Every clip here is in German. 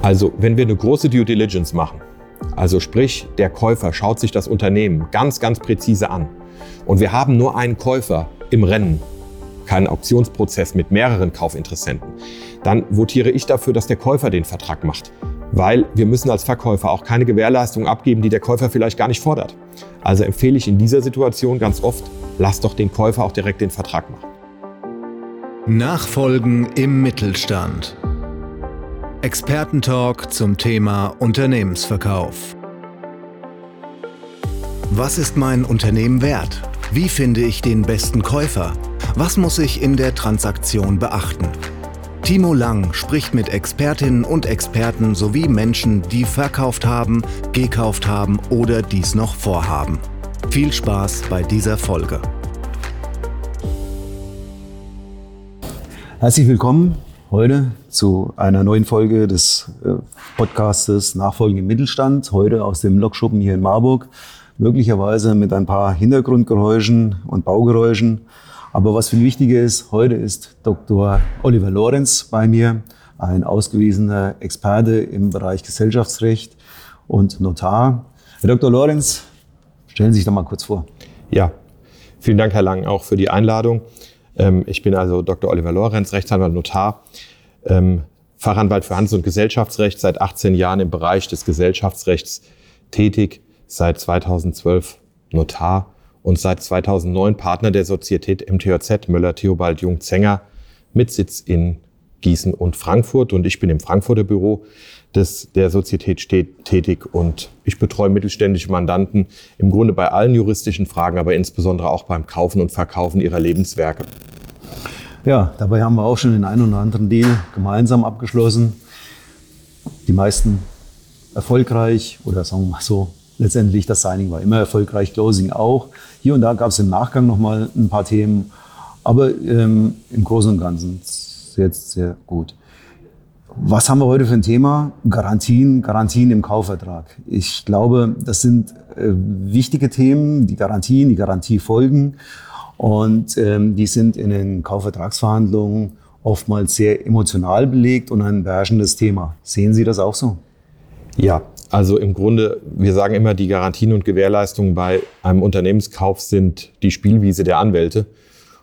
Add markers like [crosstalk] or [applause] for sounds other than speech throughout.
Also, wenn wir eine große Due Diligence machen, also sprich, der Käufer schaut sich das Unternehmen ganz, ganz präzise an und wir haben nur einen Käufer im Rennen, keinen Auktionsprozess mit mehreren Kaufinteressenten, dann votiere ich dafür, dass der Käufer den Vertrag macht. Weil wir müssen als Verkäufer auch keine Gewährleistung abgeben, die der Käufer vielleicht gar nicht fordert. Also empfehle ich in dieser Situation ganz oft, lass doch den Käufer auch direkt den Vertrag machen. Nachfolgen im Mittelstand. Expertentalk zum Thema Unternehmensverkauf. Was ist mein Unternehmen wert? Wie finde ich den besten Käufer? Was muss ich in der Transaktion beachten? Timo Lang spricht mit Expertinnen und Experten sowie Menschen, die verkauft haben, gekauft haben oder dies noch vorhaben. Viel Spaß bei dieser Folge. Herzlich willkommen heute zu einer neuen Folge des äh, Podcastes Nachfolgen im Mittelstand. Heute aus dem Lokschuppen hier in Marburg. Möglicherweise mit ein paar Hintergrundgeräuschen und Baugeräuschen. Aber was viel wichtiger ist, heute ist Dr. Oliver Lorenz bei mir, ein ausgewiesener Experte im Bereich Gesellschaftsrecht und Notar. Herr Dr. Lorenz, stellen Sie sich doch mal kurz vor. Ja, vielen Dank, Herr Lang, auch für die Einladung. Ähm, ich bin also Dr. Oliver Lorenz, Rechtsanwalt, Notar, ähm, Fachanwalt für Handels- und Gesellschaftsrecht, seit 18 Jahren im Bereich des Gesellschaftsrechts tätig, seit 2012 Notar und seit 2009 Partner der Sozietät MTJZ Müller Theobald Jung Zenger mit Sitz in Gießen und Frankfurt. Und ich bin im Frankfurter Büro des, der Sozietät tätig und ich betreue mittelständische Mandanten im Grunde bei allen juristischen Fragen, aber insbesondere auch beim Kaufen und Verkaufen ihrer Lebenswerke. Ja, dabei haben wir auch schon den einen oder anderen Deal gemeinsam abgeschlossen. Die meisten erfolgreich oder sagen wir mal so, letztendlich das Signing war immer erfolgreich, Closing auch. Hier und da gab es im Nachgang nochmal ein paar Themen, aber ähm, im Großen und Ganzen sehr, sehr gut. Was haben wir heute für ein Thema? Garantien, Garantien im Kaufvertrag. Ich glaube, das sind äh, wichtige Themen, die Garantien, die Garantiefolgen. Und ähm, die sind in den Kaufvertragsverhandlungen oftmals sehr emotional belegt und ein beherrschendes Thema. Sehen Sie das auch so? Ja, also im Grunde, wir sagen immer, die Garantien und Gewährleistungen bei einem Unternehmenskauf sind die Spielwiese der Anwälte.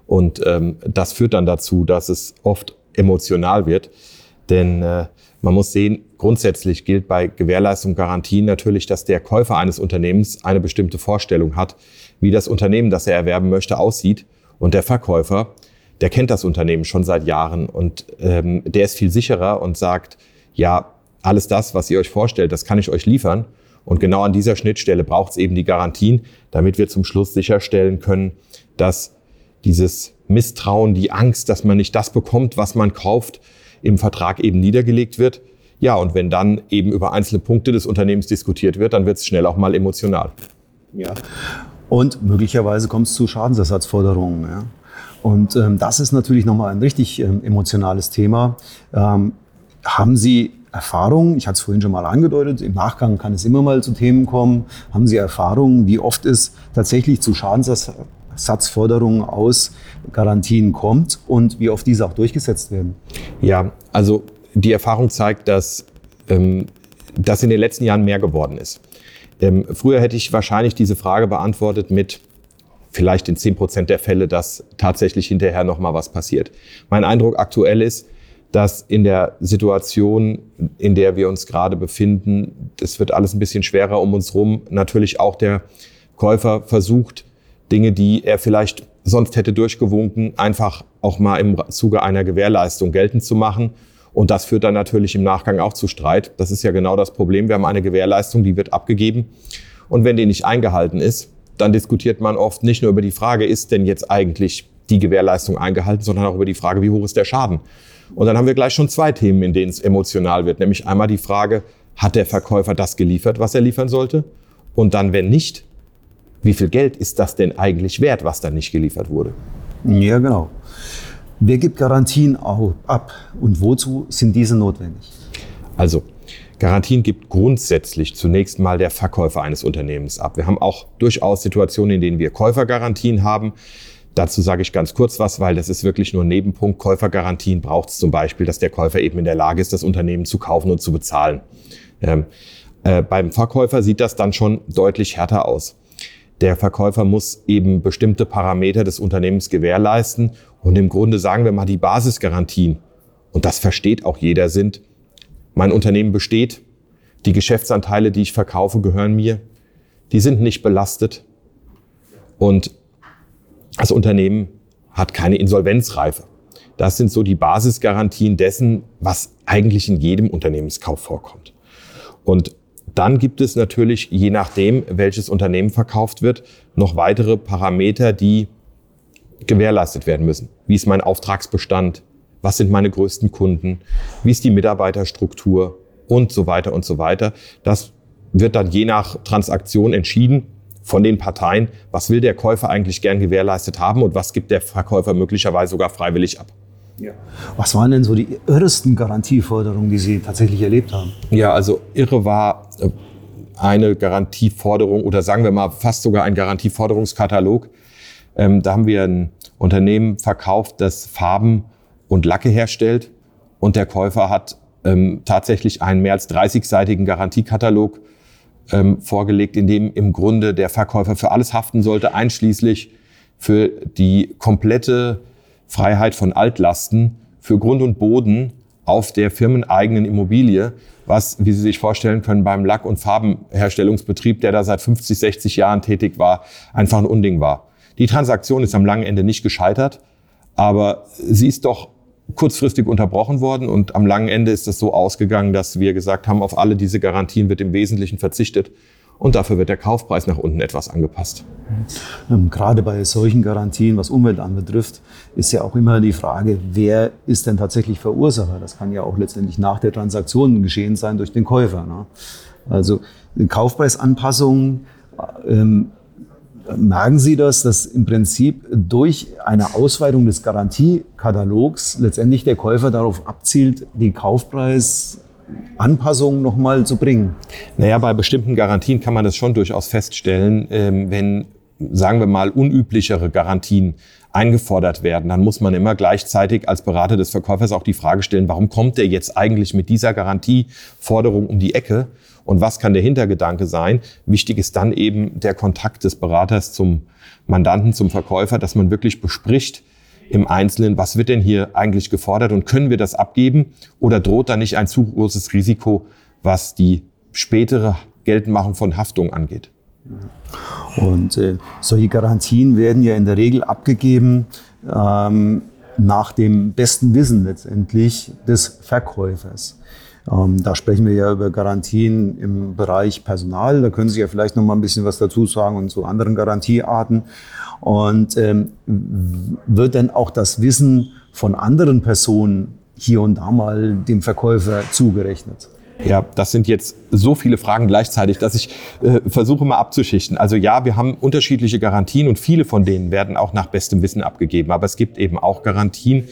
Und ähm, das führt dann dazu, dass es oft emotional wird. Denn äh, man muss sehen, grundsätzlich gilt bei Gewährleistung Garantien natürlich, dass der Käufer eines Unternehmens eine bestimmte Vorstellung hat, wie das Unternehmen, das er erwerben möchte, aussieht. Und der Verkäufer, der kennt das Unternehmen schon seit Jahren und ähm, der ist viel sicherer und sagt, ja, alles das, was ihr euch vorstellt, das kann ich euch liefern. Und genau an dieser Schnittstelle braucht es eben die Garantien, damit wir zum Schluss sicherstellen können, dass dieses Misstrauen, die Angst, dass man nicht das bekommt, was man kauft, im Vertrag eben niedergelegt wird. Ja, und wenn dann eben über einzelne Punkte des Unternehmens diskutiert wird, dann wird es schnell auch mal emotional. Ja. Und möglicherweise kommt es zu Schadensersatzforderungen. Ja. Und ähm, das ist natürlich nochmal ein richtig ähm, emotionales Thema. Ähm, haben Sie Erfahrungen, ich hatte es vorhin schon mal angedeutet, im Nachgang kann es immer mal zu Themen kommen. Haben Sie Erfahrungen, wie oft es tatsächlich zu Schadensersatzforderungen aus Garantien kommt und wie oft diese auch durchgesetzt werden? Ja, also die Erfahrung zeigt, dass ähm, das in den letzten Jahren mehr geworden ist. Ähm, früher hätte ich wahrscheinlich diese Frage beantwortet mit vielleicht in 10 Prozent der Fälle, dass tatsächlich hinterher noch mal was passiert. Mein Eindruck aktuell ist, dass in der Situation, in der wir uns gerade befinden, das wird alles ein bisschen schwerer um uns rum, natürlich auch der Käufer versucht, Dinge, die er vielleicht sonst hätte durchgewunken, einfach auch mal im Zuge einer Gewährleistung geltend zu machen und das führt dann natürlich im Nachgang auch zu Streit. Das ist ja genau das Problem. Wir haben eine Gewährleistung, die wird abgegeben. Und wenn die nicht eingehalten ist, dann diskutiert man oft nicht nur über die Frage, ist denn jetzt eigentlich die Gewährleistung eingehalten, sondern auch über die Frage, wie hoch ist der Schaden. Und dann haben wir gleich schon zwei Themen, in denen es emotional wird. Nämlich einmal die Frage, hat der Verkäufer das geliefert, was er liefern sollte? Und dann, wenn nicht, wie viel Geld ist das denn eigentlich wert, was dann nicht geliefert wurde? Ja, genau. Wer gibt Garantien ab und wozu sind diese notwendig? Also, Garantien gibt grundsätzlich zunächst mal der Verkäufer eines Unternehmens ab. Wir haben auch durchaus Situationen, in denen wir Käufergarantien haben. Dazu sage ich ganz kurz was, weil das ist wirklich nur ein Nebenpunkt. Käufergarantien braucht es zum Beispiel, dass der Käufer eben in der Lage ist, das Unternehmen zu kaufen und zu bezahlen. Ähm, äh, beim Verkäufer sieht das dann schon deutlich härter aus. Der Verkäufer muss eben bestimmte Parameter des Unternehmens gewährleisten und im Grunde sagen wir mal die Basisgarantien, und das versteht auch jeder, sind, mein Unternehmen besteht, die Geschäftsanteile, die ich verkaufe, gehören mir, die sind nicht belastet und das Unternehmen hat keine Insolvenzreife. Das sind so die Basisgarantien dessen, was eigentlich in jedem Unternehmenskauf vorkommt. Und dann gibt es natürlich, je nachdem, welches Unternehmen verkauft wird, noch weitere Parameter, die gewährleistet werden müssen. Wie ist mein Auftragsbestand? Was sind meine größten Kunden? Wie ist die Mitarbeiterstruktur? Und so weiter und so weiter. Das wird dann je nach Transaktion entschieden von den Parteien, was will der Käufer eigentlich gern gewährleistet haben und was gibt der Verkäufer möglicherweise sogar freiwillig ab. Ja. Was waren denn so die irresten Garantieforderungen, die Sie tatsächlich erlebt haben? Ja, also irre war äh, eine Garantieforderung oder sagen wir mal fast sogar ein Garantieforderungskatalog. Ähm, da haben wir ein Unternehmen verkauft, das Farben und Lacke herstellt und der Käufer hat ähm, tatsächlich einen mehr als 30-seitigen Garantiekatalog ähm, vorgelegt, in dem im Grunde der Verkäufer für alles haften sollte, einschließlich für die komplette Freiheit von Altlasten für Grund und Boden auf der firmeneigenen Immobilie, was, wie Sie sich vorstellen können, beim Lack- und Farbenherstellungsbetrieb, der da seit 50, 60 Jahren tätig war, einfach ein Unding war. Die Transaktion ist am langen Ende nicht gescheitert, aber sie ist doch kurzfristig unterbrochen worden und am langen Ende ist es so ausgegangen, dass wir gesagt haben, auf alle diese Garantien wird im Wesentlichen verzichtet und dafür wird der Kaufpreis nach unten etwas angepasst. Ähm, gerade bei solchen Garantien, was Umwelt anbetrifft, ist ja auch immer die Frage, wer ist denn tatsächlich Verursacher? Das kann ja auch letztendlich nach der Transaktion geschehen sein durch den Käufer. Ne? Also Kaufpreisanpassungen ähm, Merken Sie das, dass im Prinzip durch eine Ausweitung des Garantiekatalogs letztendlich der Käufer darauf abzielt, die Kaufpreisanpassung nochmal zu bringen? Naja, bei bestimmten Garantien kann man das schon durchaus feststellen. Ähm, wenn, sagen wir mal, unüblichere Garantien eingefordert werden, dann muss man immer gleichzeitig als Berater des Verkäufers auch die Frage stellen, warum kommt der jetzt eigentlich mit dieser Garantieforderung um die Ecke? und was kann der Hintergedanke sein. Wichtig ist dann eben der Kontakt des Beraters zum Mandanten, zum Verkäufer, dass man wirklich bespricht im Einzelnen, was wird denn hier eigentlich gefordert und können wir das abgeben oder droht da nicht ein zu großes Risiko, was die spätere Geltendmachung von Haftung angeht. Und äh, solche Garantien werden ja in der Regel abgegeben ähm, nach dem besten Wissen letztendlich des Verkäufers. Ähm, da sprechen wir ja über Garantien im Bereich Personal. Da können Sie ja vielleicht noch mal ein bisschen was dazu sagen und zu anderen Garantiearten. Und ähm, wird denn auch das Wissen von anderen Personen hier und da mal dem Verkäufer zugerechnet? Ja, das sind jetzt so viele Fragen gleichzeitig, dass ich äh, versuche mal abzuschichten. Also ja, wir haben unterschiedliche Garantien und viele von denen werden auch nach bestem Wissen abgegeben. Aber es gibt eben auch Garantien,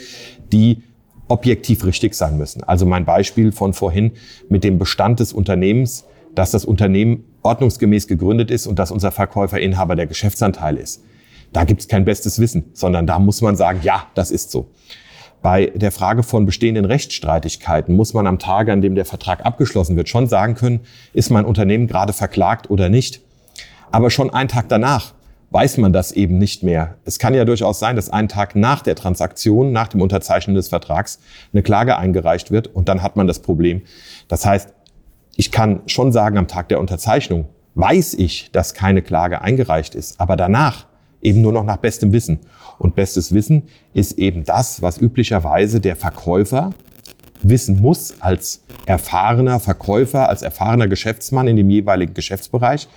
die objektiv richtig sein müssen. Also mein Beispiel von vorhin mit dem Bestand des Unternehmens, dass das Unternehmen ordnungsgemäß gegründet ist und dass unser Verkäufer Inhaber der Geschäftsanteile ist. Da gibt es kein bestes Wissen, sondern da muss man sagen, ja, das ist so. Bei der Frage von bestehenden Rechtsstreitigkeiten muss man am Tage, an dem der Vertrag abgeschlossen wird, schon sagen können, ist mein Unternehmen gerade verklagt oder nicht. Aber schon einen Tag danach weiß man das eben nicht mehr. Es kann ja durchaus sein, dass einen Tag nach der Transaktion, nach dem Unterzeichnen des Vertrags, eine Klage eingereicht wird und dann hat man das Problem. Das heißt, ich kann schon sagen, am Tag der Unterzeichnung weiß ich, dass keine Klage eingereicht ist, aber danach eben nur noch nach bestem Wissen. Und bestes Wissen ist eben das, was üblicherweise der Verkäufer wissen muss als erfahrener Verkäufer, als erfahrener Geschäftsmann in dem jeweiligen Geschäftsbereich.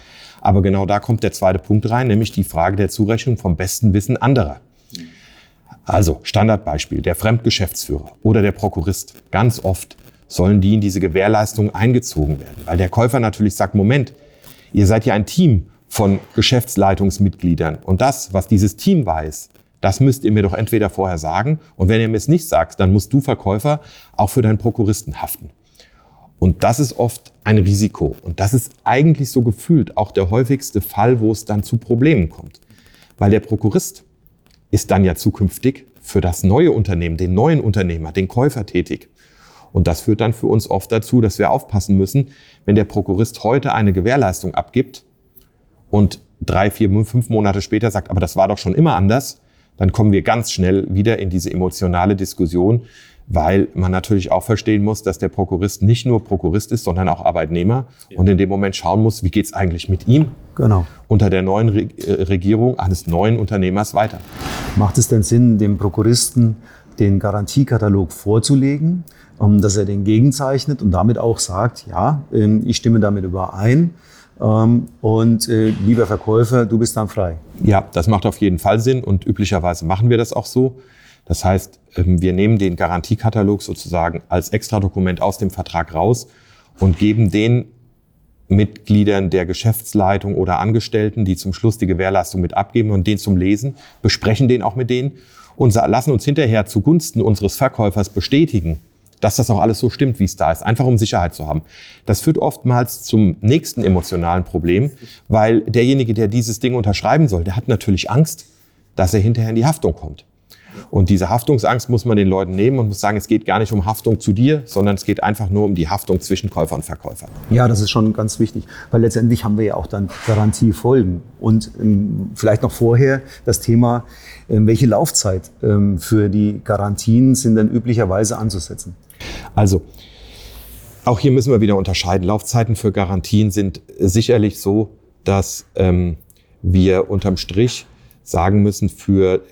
Aber genau da kommt der zweite Punkt rein, nämlich die Frage der Zurechnung vom besten Wissen anderer. Also Standardbeispiel, der Fremdgeschäftsführer oder der Prokurist. Ganz oft sollen die in diese Gewährleistung eingezogen werden, weil der Käufer natürlich sagt, Moment, ihr seid ja ein Team von Geschäftsleitungsmitgliedern und das, was dieses Team weiß, das müsst ihr mir doch entweder vorher sagen und wenn ihr mir es nicht sagt, dann musst du Verkäufer auch für deinen Prokuristen haften. Und das ist oft ein Risiko. Und das ist eigentlich so gefühlt auch der häufigste Fall, wo es dann zu Problemen kommt. Weil der Prokurist ist dann ja zukünftig für das neue Unternehmen, den neuen Unternehmer, den Käufer tätig. Und das führt dann für uns oft dazu, dass wir aufpassen müssen, wenn der Prokurist heute eine Gewährleistung abgibt und drei, vier, fünf Monate später sagt, aber das war doch schon immer anders, dann kommen wir ganz schnell wieder in diese emotionale Diskussion, weil man natürlich auch verstehen muss, dass der Prokurist nicht nur Prokurist ist, sondern auch Arbeitnehmer ja. und in dem Moment schauen muss, wie geht's eigentlich mit ihm genau. unter der neuen Re äh, Regierung eines neuen Unternehmers weiter. Macht es denn Sinn, dem Prokuristen den Garantiekatalog vorzulegen, dass er den gegenzeichnet und damit auch sagt, ja, ähm, ich stimme damit überein, ähm, und äh, lieber Verkäufer, du bist dann frei. Ja, das macht auf jeden Fall Sinn und üblicherweise machen wir das auch so. Das heißt, ähm, wir nehmen den Garantiekatalog sozusagen als Extradokument aus dem Vertrag raus und geben den Mitgliedern der Geschäftsleitung oder Angestellten, die zum Schluss die Gewährleistung mit abgeben und den zum Lesen, besprechen den auch mit denen und lassen uns hinterher zugunsten unseres Verkäufers bestätigen, dass das auch alles so stimmt, wie es da ist, einfach um Sicherheit zu haben. Das führt oftmals zum nächsten emotionalen Problem, weil derjenige, der dieses Ding unterschreiben soll, der hat natürlich Angst, dass er hinterher in die Haftung kommt. Und diese Haftungsangst muss man den Leuten nehmen und muss sagen, es geht gar nicht um Haftung zu dir, sondern es geht einfach nur um die Haftung zwischen Käufer und Verkäufer. Ja, das ist schon ganz wichtig, weil letztendlich haben wir ja auch dann Garantiefolgen. Und ähm, vielleicht noch vorher das Thema, ähm, welche Laufzeit ähm, für die Garantien sind denn üblicherweise anzusetzen? Also, auch hier müssen wir wieder unterscheiden. Laufzeiten für Garantien sind sicherlich so, dass ähm, wir unterm Strich sagen müssen, für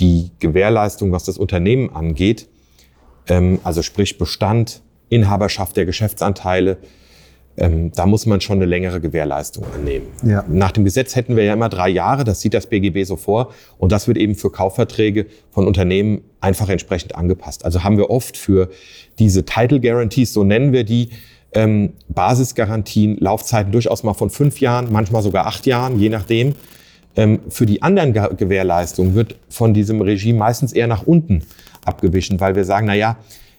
die Gewährleistung, was das Unternehmen angeht, ähm, also sprich Bestand, Inhaberschaft der Geschäftsanteile, ähm, da muss man schon eine längere Gewährleistung annehmen. Ja. Nach dem Gesetz hätten wir ja immer drei Jahre, das sieht das BGB so vor. Und das wird eben für Kaufverträge von Unternehmen einfach entsprechend angepasst. Also haben wir oft für diese Title Guarantees, so nennen wir die, ähm, Basisgarantien, Laufzeiten durchaus mal von fünf Jahren, manchmal sogar acht Jahren, je nachdem. Ähm, für die anderen Gewährleistungen wird von diesem Regime meistens eher nach unten abgewichen, weil wir sagen, na ja,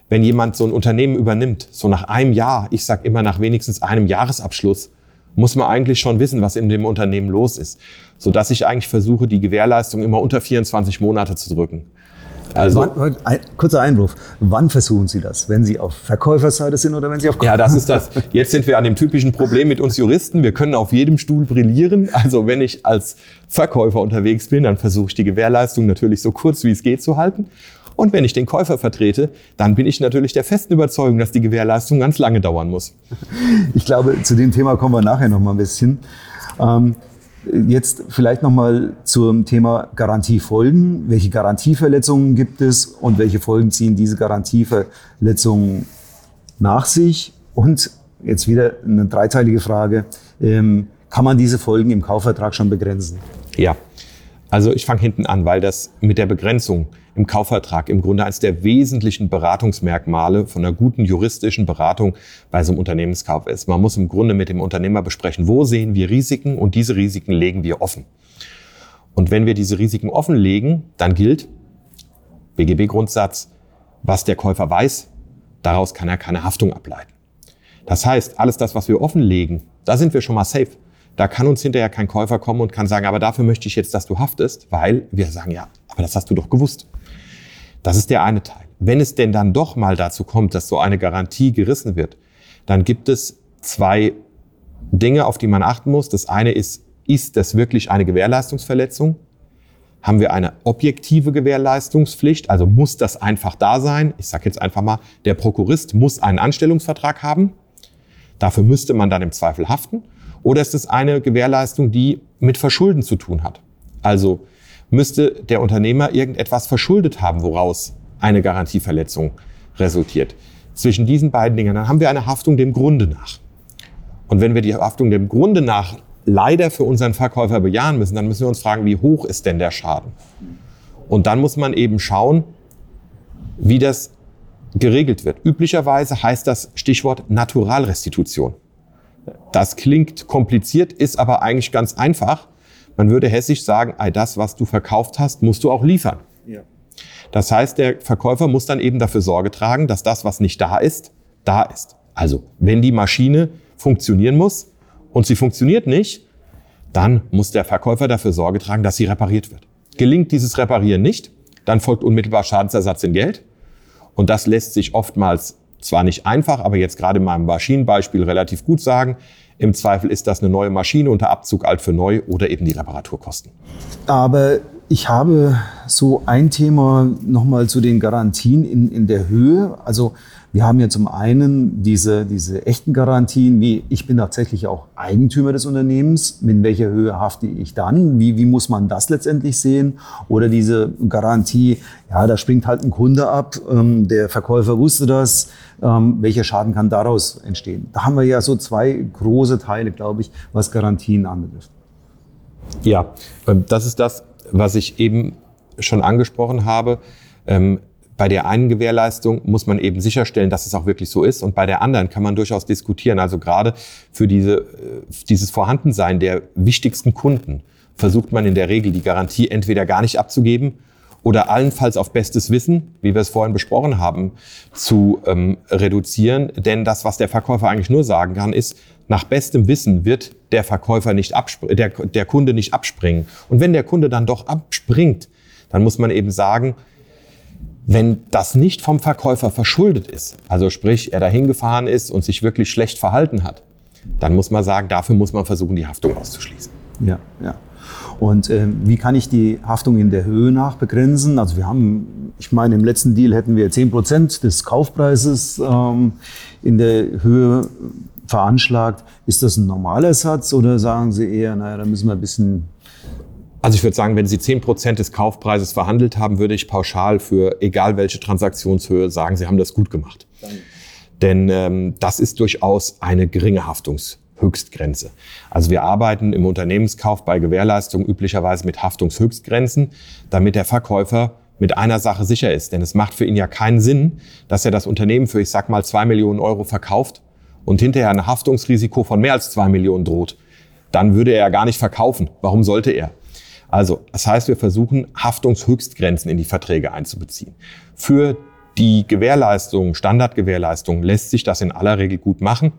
wenn jemand so ein Unternehmen übernimmt, so nach einem Jahr, ich sage immer nach wenigstens einem Jahresabschluss, muss man eigentlich schon wissen, was in dem Unternehmen los ist, so dass ich eigentlich versuche, die Gewährleistung immer unter 24 Monate zu drücken. Also, wann, ein, kurzer Einwurf. Wann versuchen Sie das? Wenn Sie auf Verkäuferseite sind oder wenn Sie auf Ja, das ist das. Jetzt sind wir an dem typischen Problem mit uns Juristen. Wir können auf jedem Stuhl brillieren. Also wenn ich als Verkäufer unterwegs bin, dann versuche ich die Gewährleistung natürlich so kurz wie es geht zu halten. Und wenn ich den Käufer vertrete, dann bin ich natürlich der festen Überzeugung, dass die Gewährleistung ganz lange dauern muss. Ich glaube, zu dem Thema kommen wir nachher noch mal ein bisschen. Ähm, Jetzt vielleicht nochmal zum Thema Garantiefolgen. Welche Garantieverletzungen gibt es und welche Folgen ziehen diese Garantieverletzungen nach sich? Und jetzt wieder eine dreiteilige Frage. Ähm, kann man diese Folgen im Kaufvertrag schon begrenzen? Ja, also ich fange hinten an, weil das mit der Begrenzung im Kaufvertrag im Grunde eines der wesentlichen Beratungsmerkmale von einer guten juristischen Beratung bei so einem Unternehmenskauf ist. Man muss im Grunde mit dem Unternehmer besprechen, wo sehen wir Risiken und diese Risiken legen wir offen. Und wenn wir diese Risiken offenlegen, dann gilt BGB-Grundsatz, was der Käufer weiß, daraus kann er keine Haftung ableiten. Das heißt, alles das, was wir offenlegen, da sind wir schon mal safe. Da kann uns hinterher kein Käufer kommen und kann sagen, aber dafür möchte ich jetzt, dass du haftest, weil wir sagen, ja, aber das hast du doch gewusst. Das ist der eine Teil. Wenn es denn dann doch mal dazu kommt, dass so eine Garantie gerissen wird, dann gibt es zwei Dinge, auf die man achten muss. Das eine ist, ist das wirklich eine Gewährleistungsverletzung? Haben wir eine objektive Gewährleistungspflicht? Also muss das einfach da sein? Ich sage jetzt einfach mal, der Prokurist muss einen Anstellungsvertrag haben. Dafür müsste man dann im Zweifel haften. Oder ist es eine Gewährleistung, die mit Verschulden zu tun hat? Also müsste der Unternehmer irgendetwas verschuldet haben, woraus eine Garantieverletzung resultiert. Zwischen diesen beiden Dingen, dann haben wir eine Haftung dem Grunde nach. Und wenn wir die Haftung dem Grunde nach leider für unseren Verkäufer bejahen müssen, dann müssen wir uns fragen, wie hoch ist denn der Schaden? Und dann muss man eben schauen, wie das geregelt wird. Üblicherweise heißt das Stichwort Naturalrestitution. Das klingt kompliziert, ist aber eigentlich ganz einfach. Man würde hessisch sagen, all das, was du verkauft hast, musst du auch liefern. Ja. Das heißt, der Verkäufer muss dann eben dafür Sorge tragen, dass das, was nicht da ist, da ist. Also, wenn die Maschine funktionieren muss und sie funktioniert nicht, dann muss der Verkäufer dafür Sorge tragen, dass sie repariert wird. Gelingt dieses Reparieren nicht, dann folgt unmittelbar Schadensersatz in Geld. Und das lässt sich oftmals zwar nicht einfach, aber jetzt gerade in meinem Maschinenbeispiel relativ gut sagen. Im Zweifel ist das eine neue Maschine unter Abzug alt für neu oder eben die Reparaturkosten. Aber ich habe so ein Thema nochmal zu den Garantien in, in der Höhe. Also wir haben ja zum einen diese, diese echten Garantien, wie ich bin tatsächlich auch Eigentümer des Unternehmens, mit welcher Höhe hafte ich dann, wie, wie muss man das letztendlich sehen? Oder diese Garantie, ja, da springt halt ein Kunde ab, ähm, der Verkäufer wusste das, ähm, welcher Schaden kann daraus entstehen? Da haben wir ja so zwei große Teile, glaube ich, was Garantien anbetrifft. Ja, ähm, das ist das, was ich eben schon angesprochen habe. Ähm, bei der einen Gewährleistung muss man eben sicherstellen, dass es auch wirklich so ist. Und bei der anderen kann man durchaus diskutieren. Also gerade für diese, äh, dieses Vorhandensein der wichtigsten Kunden versucht man in der Regel die Garantie entweder gar nicht abzugeben oder allenfalls auf bestes Wissen, wie wir es vorhin besprochen haben, zu ähm, reduzieren. Denn das, was der Verkäufer eigentlich nur sagen kann, ist, nach bestem Wissen wird der Verkäufer nicht der, der Kunde nicht abspringen. Und wenn der Kunde dann doch abspringt, dann muss man eben sagen, wenn das nicht vom Verkäufer verschuldet ist, also sprich, er dahin gefahren ist und sich wirklich schlecht verhalten hat, dann muss man sagen, dafür muss man versuchen, die Haftung auszuschließen. Ja, ja. Und äh, wie kann ich die Haftung in der Höhe nach begrenzen? Also wir haben, ich meine, im letzten Deal hätten wir 10 Prozent des Kaufpreises ähm, in der Höhe veranschlagt. Ist das ein normaler Satz oder sagen Sie eher, naja, da müssen wir ein bisschen also ich würde sagen, wenn Sie 10 Prozent des Kaufpreises verhandelt haben, würde ich pauschal für egal welche Transaktionshöhe sagen, Sie haben das gut gemacht. Danke. Denn ähm, das ist durchaus eine geringe Haftungshöchstgrenze. Also wir arbeiten im Unternehmenskauf bei Gewährleistung üblicherweise mit Haftungshöchstgrenzen, damit der Verkäufer mit einer Sache sicher ist. Denn es macht für ihn ja keinen Sinn, dass er das Unternehmen für, ich sag mal, zwei Millionen Euro verkauft und hinterher ein Haftungsrisiko von mehr als zwei Millionen droht, dann würde er ja gar nicht verkaufen. Warum sollte er? Also, das heißt, wir versuchen, Haftungshöchstgrenzen in die Verträge einzubeziehen. Für die Gewährleistung, Standardgewährleistung lässt sich das in aller Regel gut machen.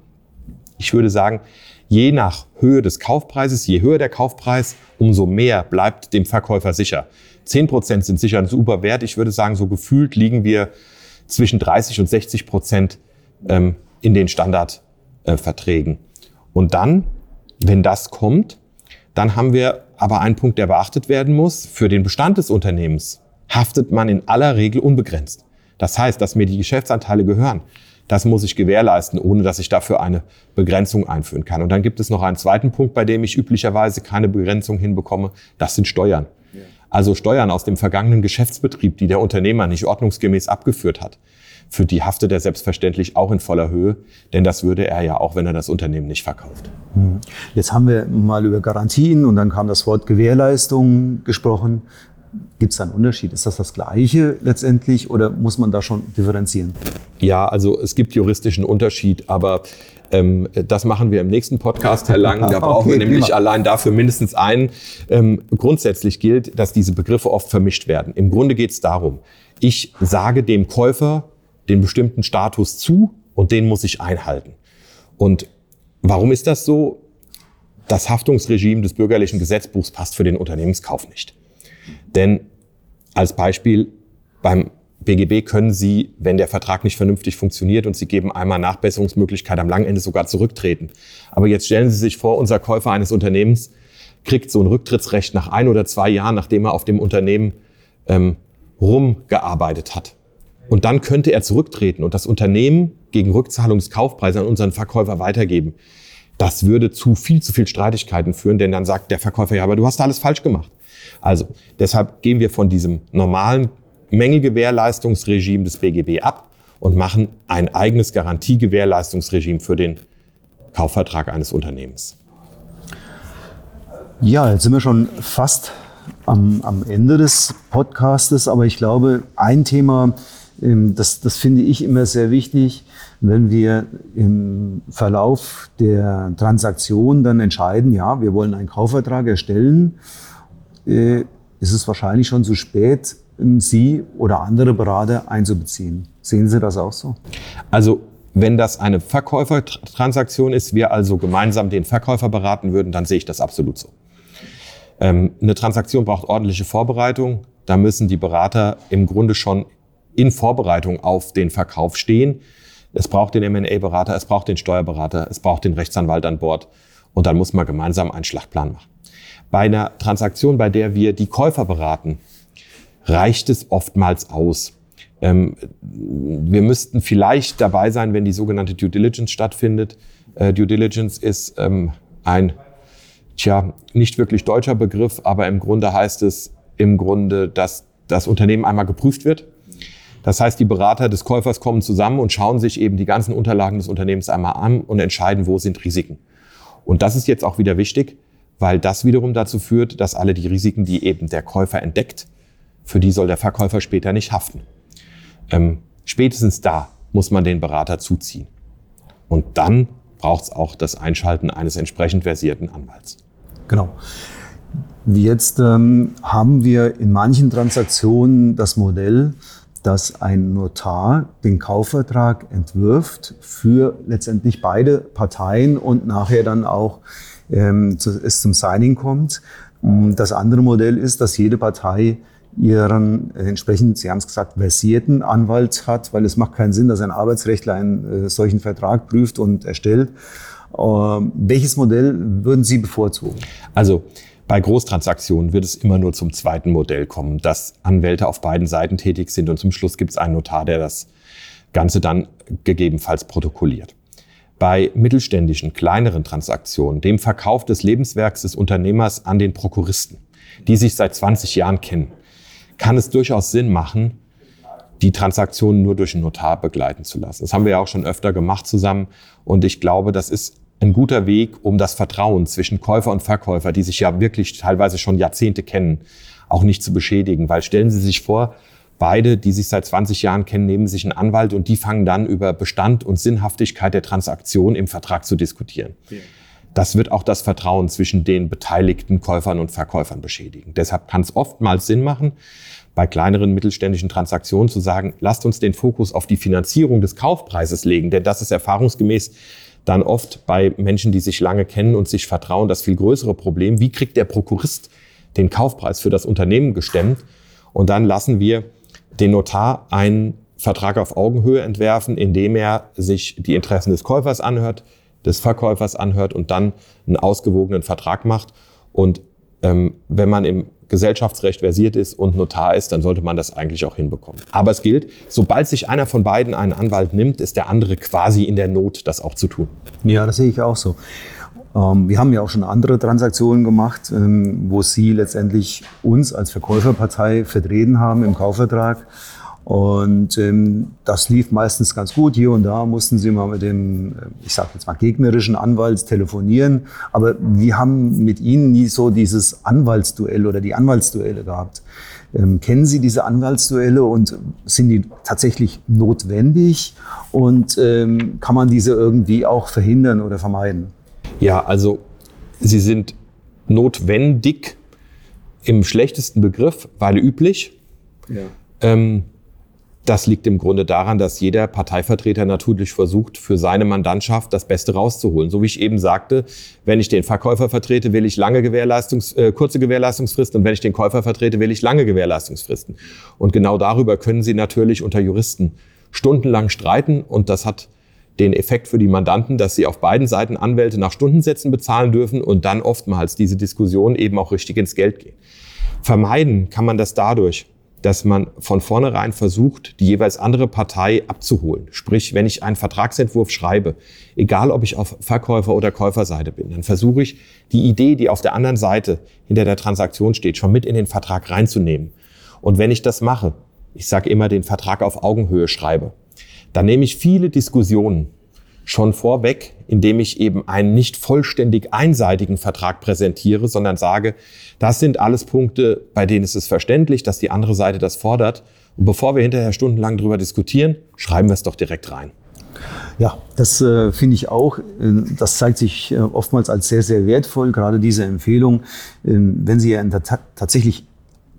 Ich würde sagen, je nach Höhe des Kaufpreises, je höher der Kaufpreis, umso mehr bleibt dem Verkäufer sicher. Zehn Prozent sind sicher ein super Wert. Ich würde sagen, so gefühlt liegen wir zwischen 30 und 60 Prozent ähm, in den Standardverträgen. Und dann, wenn das kommt, dann haben wir aber einen Punkt, der beachtet werden muss. Für den Bestand des Unternehmens haftet man in aller Regel unbegrenzt. Das heißt, dass mir die Geschäftsanteile gehören. Das muss ich gewährleisten, ohne dass ich dafür eine Begrenzung einführen kann. Und dann gibt es noch einen zweiten Punkt, bei dem ich üblicherweise keine Begrenzung hinbekomme. Das sind Steuern. Also Steuern aus dem vergangenen Geschäftsbetrieb, die der Unternehmer nicht ordnungsgemäß abgeführt hat für die haftet er selbstverständlich auch in voller Höhe, denn das würde er ja auch, wenn er das Unternehmen nicht verkauft. Hm. Jetzt haben wir mal über Garantien und dann kam das Wort Gewährleistung gesprochen. Gibt es da einen Unterschied? Ist das das Gleiche letztendlich oder muss man da schon differenzieren? Ja, also es gibt juristischen Unterschied, aber ähm, das machen wir im nächsten Podcast, Herr Lang. Da [laughs] brauchen okay, wir nämlich prima. allein dafür mindestens einen. Ähm, grundsätzlich gilt, dass diese Begriffe oft vermischt werden. Im Grunde geht es darum, ich sage dem Käufer, den bestimmten Status zu und den muss ich einhalten. Und warum ist das so? Das Haftungsregime des bürgerlichen Gesetzbuchs passt für den Unternehmenskauf nicht. Denn als Beispiel beim BGB können Sie, wenn der Vertrag nicht vernünftig funktioniert und Sie geben einmal Nachbesserungsmöglichkeit am langen Ende sogar zurücktreten. Aber jetzt stellen Sie sich vor, unser Käufer eines Unternehmens kriegt so ein Rücktrittsrecht nach ein oder zwei Jahren, nachdem er auf dem Unternehmen ähm, rumgearbeitet hat. Und dann könnte er zurücktreten und das Unternehmen gegen Rückzahlung des Kaufpreises an unseren Verkäufer weitergeben. Das würde zu viel zu viel Streitigkeiten führen, denn dann sagt der Verkäufer, ja, aber du hast alles falsch gemacht. Also deshalb gehen wir von diesem normalen Mängelgewährleistungsregime des BGB ab und machen ein eigenes Garantiegewährleistungsregime für den Kaufvertrag eines Unternehmens. Ja, jetzt sind wir schon fast am, am Ende des Podcastes, aber ich glaube, ein Thema, das, das finde ich immer sehr wichtig, wenn wir im Verlauf der Transaktion dann entscheiden, ja, wir wollen einen Kaufvertrag erstellen, äh, ist es wahrscheinlich schon zu spät, Sie oder andere Berater einzubeziehen. Sehen Sie das auch so? Also wenn das eine Verkäufertransaktion ist, wir also gemeinsam den Verkäufer beraten würden, dann sehe ich das absolut so. Ähm, eine Transaktion braucht ordentliche Vorbereitung. Da müssen die Berater im Grunde schon in Vorbereitung auf den Verkauf stehen. Es braucht den M&A-Berater, es braucht den Steuerberater, es braucht den Rechtsanwalt an Bord. Und dann muss man gemeinsam einen Schlachtplan machen. Bei einer Transaktion, bei der wir die Käufer beraten, reicht es oftmals aus. Ähm, wir müssten vielleicht dabei sein, wenn die sogenannte Due Diligence stattfindet. Äh, Due Diligence ist ähm, ein, tja, nicht wirklich deutscher Begriff, aber im Grunde heißt es im Grunde, dass das Unternehmen einmal geprüft wird. Das heißt, die Berater des Käufers kommen zusammen und schauen sich eben die ganzen Unterlagen des Unternehmens einmal an und entscheiden, wo sind Risiken. Und das ist jetzt auch wieder wichtig, weil das wiederum dazu führt, dass alle die Risiken, die eben der Käufer entdeckt, für die soll der Verkäufer später nicht haften. Ähm, spätestens da muss man den Berater zuziehen. Und dann braucht es auch das Einschalten eines entsprechend versierten Anwalts. Genau. Jetzt ähm, haben wir in manchen Transaktionen das Modell, dass ein Notar den Kaufvertrag entwirft für letztendlich beide Parteien und nachher dann auch ähm, zu, es zum Signing kommt. Das andere Modell ist, dass jede Partei ihren äh, entsprechend, Sie haben es gesagt, versierten Anwalt hat, weil es macht keinen Sinn, dass ein Arbeitsrechtler einen äh, solchen Vertrag prüft und erstellt. Ähm, welches Modell würden Sie bevorzugen? Also bei Großtransaktionen wird es immer nur zum zweiten Modell kommen, dass Anwälte auf beiden Seiten tätig sind und zum Schluss gibt es einen Notar, der das Ganze dann gegebenenfalls protokolliert. Bei mittelständischen, kleineren Transaktionen, dem Verkauf des Lebenswerks des Unternehmers an den Prokuristen, die sich seit 20 Jahren kennen, kann es durchaus Sinn machen, die Transaktionen nur durch einen Notar begleiten zu lassen. Das haben wir ja auch schon öfter gemacht zusammen. Und ich glaube, das ist ein guter Weg, um das Vertrauen zwischen Käufer und Verkäufer, die sich ja wirklich teilweise schon Jahrzehnte kennen, auch nicht zu beschädigen. Weil stellen Sie sich vor, beide, die sich seit 20 Jahren kennen, nehmen sich einen Anwalt und die fangen dann über Bestand und Sinnhaftigkeit der Transaktion im Vertrag zu diskutieren. Ja. Das wird auch das Vertrauen zwischen den beteiligten Käufern und Verkäufern beschädigen. Deshalb kann es oftmals Sinn machen, bei kleineren mittelständischen Transaktionen zu sagen, lasst uns den Fokus auf die Finanzierung des Kaufpreises legen, denn das ist erfahrungsgemäß dann oft bei Menschen, die sich lange kennen und sich vertrauen, das viel größere Problem. Wie kriegt der Prokurist den Kaufpreis für das Unternehmen gestemmt? Und dann lassen wir den Notar einen Vertrag auf Augenhöhe entwerfen, indem er sich die Interessen des Käufers anhört, des Verkäufers anhört und dann einen ausgewogenen Vertrag macht. Und ähm, wenn man im Gesellschaftsrecht versiert ist und Notar ist, dann sollte man das eigentlich auch hinbekommen. Aber es gilt, sobald sich einer von beiden einen Anwalt nimmt, ist der andere quasi in der Not, das auch zu tun. Ja, das sehe ich auch so. Ähm, wir haben ja auch schon andere Transaktionen gemacht, ähm, wo Sie letztendlich uns als Verkäuferpartei vertreten haben im Kaufvertrag. Und ähm, das lief meistens ganz gut. Hier und da mussten sie mal mit dem, äh, ich sage jetzt mal, gegnerischen Anwalt telefonieren. Aber wir haben mit ihnen nie so dieses Anwaltsduell oder die Anwaltsduelle gehabt. Ähm, kennen Sie diese Anwaltsduelle und sind die tatsächlich notwendig? Und ähm, kann man diese irgendwie auch verhindern oder vermeiden? Ja, also sie sind notwendig im schlechtesten Begriff, weil üblich. Ja. Ähm, das liegt im Grunde daran, dass jeder Parteivertreter natürlich versucht, für seine Mandantschaft das Beste rauszuholen. So wie ich eben sagte, wenn ich den Verkäufer vertrete, will ich lange Gewährleistungs, äh, kurze Gewährleistungsfristen und wenn ich den Käufer vertrete, will ich lange Gewährleistungsfristen. Und genau darüber können Sie natürlich unter Juristen stundenlang streiten und das hat den Effekt für die Mandanten, dass sie auf beiden Seiten Anwälte nach Stundensätzen bezahlen dürfen und dann oftmals diese Diskussion eben auch richtig ins Geld gehen. Vermeiden kann man das dadurch, dass man von vornherein versucht, die jeweils andere Partei abzuholen. Sprich, wenn ich einen Vertragsentwurf schreibe, egal ob ich auf Verkäufer- oder Käuferseite bin, dann versuche ich, die Idee, die auf der anderen Seite hinter der Transaktion steht, schon mit in den Vertrag reinzunehmen. Und wenn ich das mache, ich sage immer, den Vertrag auf Augenhöhe schreibe, dann nehme ich viele Diskussionen schon vorweg, indem ich eben einen nicht vollständig einseitigen Vertrag präsentiere, sondern sage, das sind alles Punkte, bei denen ist es verständlich, dass die andere Seite das fordert. Und bevor wir hinterher stundenlang darüber diskutieren, schreiben wir es doch direkt rein. Ja, das äh, finde ich auch. Äh, das zeigt sich äh, oftmals als sehr, sehr wertvoll, gerade diese Empfehlung. Äh, wenn Sie ja tatsächlich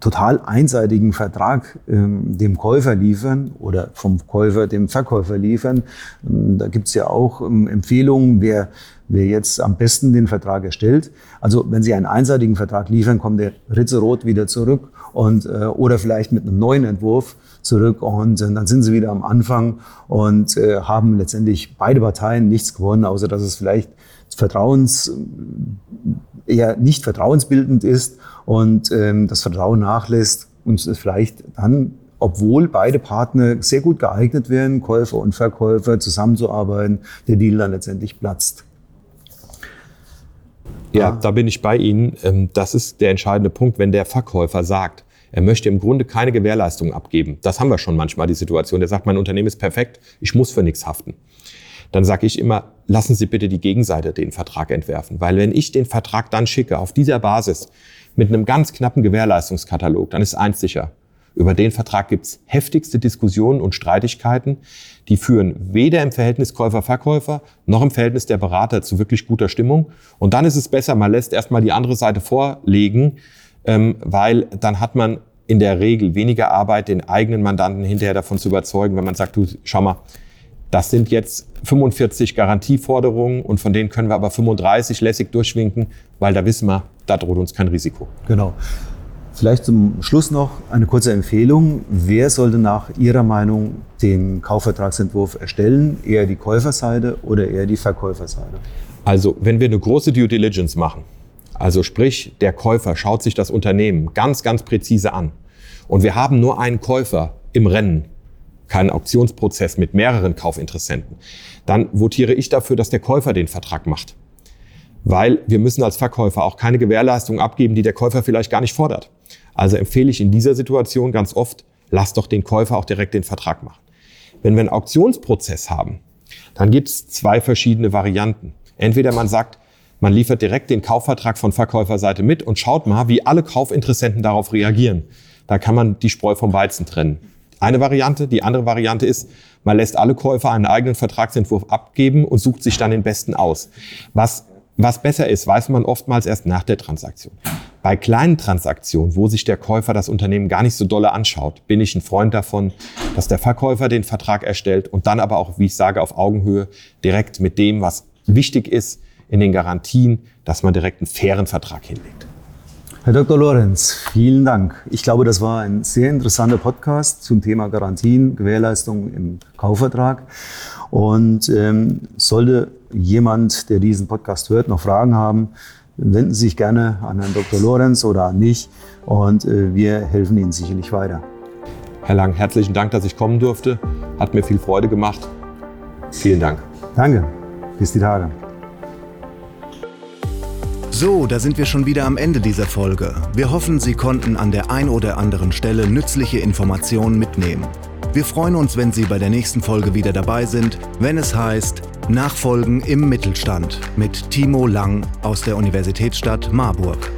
total einseitigen Vertrag ähm, dem Käufer liefern oder vom Käufer dem Verkäufer liefern. Ähm, da gibt's ja auch ähm, Empfehlungen, wer, wer jetzt am besten den Vertrag erstellt. Also wenn Sie einen einseitigen Vertrag liefern, kommt der Ritzerot wieder zurück und, äh, oder vielleicht mit einem neuen Entwurf zurück und äh, dann sind sie wieder am Anfang und äh, haben letztendlich beide Parteien nichts gewonnen, außer dass es vielleicht Vertrauens eher nicht vertrauensbildend ist und ähm, das Vertrauen nachlässt und vielleicht dann, obwohl beide Partner sehr gut geeignet wären, Käufer und Verkäufer zusammenzuarbeiten, der Deal dann letztendlich platzt. Ja, da bin ich bei Ihnen. Ähm, das ist der entscheidende Punkt, wenn der Verkäufer sagt, er möchte im Grunde keine Gewährleistung abgeben. Das haben wir schon manchmal, die Situation. Der sagt, mein Unternehmen ist perfekt, ich muss für nichts haften dann sage ich immer, lassen Sie bitte die Gegenseite den Vertrag entwerfen. Weil wenn ich den Vertrag dann schicke, auf dieser Basis, mit einem ganz knappen Gewährleistungskatalog, dann ist eins sicher. Über den Vertrag gibt's heftigste Diskussionen und Streitigkeiten, die führen weder im Verhältnis Käufer-Verkäufer noch im Verhältnis der Berater zu wirklich guter Stimmung. Und dann ist es besser, man lässt erstmal die andere Seite vorlegen, ähm, weil dann hat man in der Regel weniger Arbeit, den eigenen Mandanten hinterher davon zu überzeugen, wenn man sagt, du, schau mal, das sind jetzt 45 Garantieforderungen und von denen können wir aber 35 lässig durchwinken, weil da wissen wir, da droht uns kein Risiko. Genau. Vielleicht zum Schluss noch eine kurze Empfehlung. Wer sollte nach Ihrer Meinung den Kaufvertragsentwurf erstellen? Eher die Käuferseite oder eher die Verkäuferseite? Also, wenn wir eine große Due Diligence machen, also sprich, der Käufer schaut sich das Unternehmen ganz, ganz präzise an und wir haben nur einen Käufer im Rennen, keinen Auktionsprozess mit mehreren Kaufinteressenten, dann votiere ich dafür, dass der Käufer den Vertrag macht. Weil wir müssen als Verkäufer auch keine Gewährleistung abgeben, die der Käufer vielleicht gar nicht fordert. Also empfehle ich in dieser Situation ganz oft, lass doch den Käufer auch direkt den Vertrag machen. Wenn wir einen Auktionsprozess haben, dann gibt es zwei verschiedene Varianten. Entweder man sagt, man liefert direkt den Kaufvertrag von Verkäuferseite mit und schaut mal, wie alle Kaufinteressenten darauf reagieren. Da kann man die Spreu vom Weizen trennen. Eine Variante. Die andere Variante ist, man lässt alle Käufer einen eigenen Vertragsentwurf abgeben und sucht sich dann den besten aus. Was, was besser ist, weiß man oftmals erst nach der Transaktion. Bei kleinen Transaktionen, wo sich der Käufer das Unternehmen gar nicht so dolle anschaut, bin ich ein Freund davon, dass der Verkäufer den Vertrag erstellt und dann aber auch, wie ich sage, auf Augenhöhe direkt mit dem, was wichtig ist, in den Garantien, dass man direkt einen fairen Vertrag hinlegt. Herr Dr. Lorenz, vielen Dank. Ich glaube, das war ein sehr interessanter Podcast zum Thema Garantien, Gewährleistung im Kaufvertrag. Und ähm, sollte jemand, der diesen Podcast hört, noch Fragen haben, wenden Sie sich gerne an Herrn Dr. Lorenz oder an mich und äh, wir helfen Ihnen sicherlich weiter. Herr Lang, herzlichen Dank, dass ich kommen durfte. Hat mir viel Freude gemacht. Vielen Dank. Danke. Bis die Tage. So, da sind wir schon wieder am Ende dieser Folge. Wir hoffen, Sie konnten an der ein oder anderen Stelle nützliche Informationen mitnehmen. Wir freuen uns, wenn Sie bei der nächsten Folge wieder dabei sind, wenn es heißt Nachfolgen im Mittelstand mit Timo Lang aus der Universitätsstadt Marburg.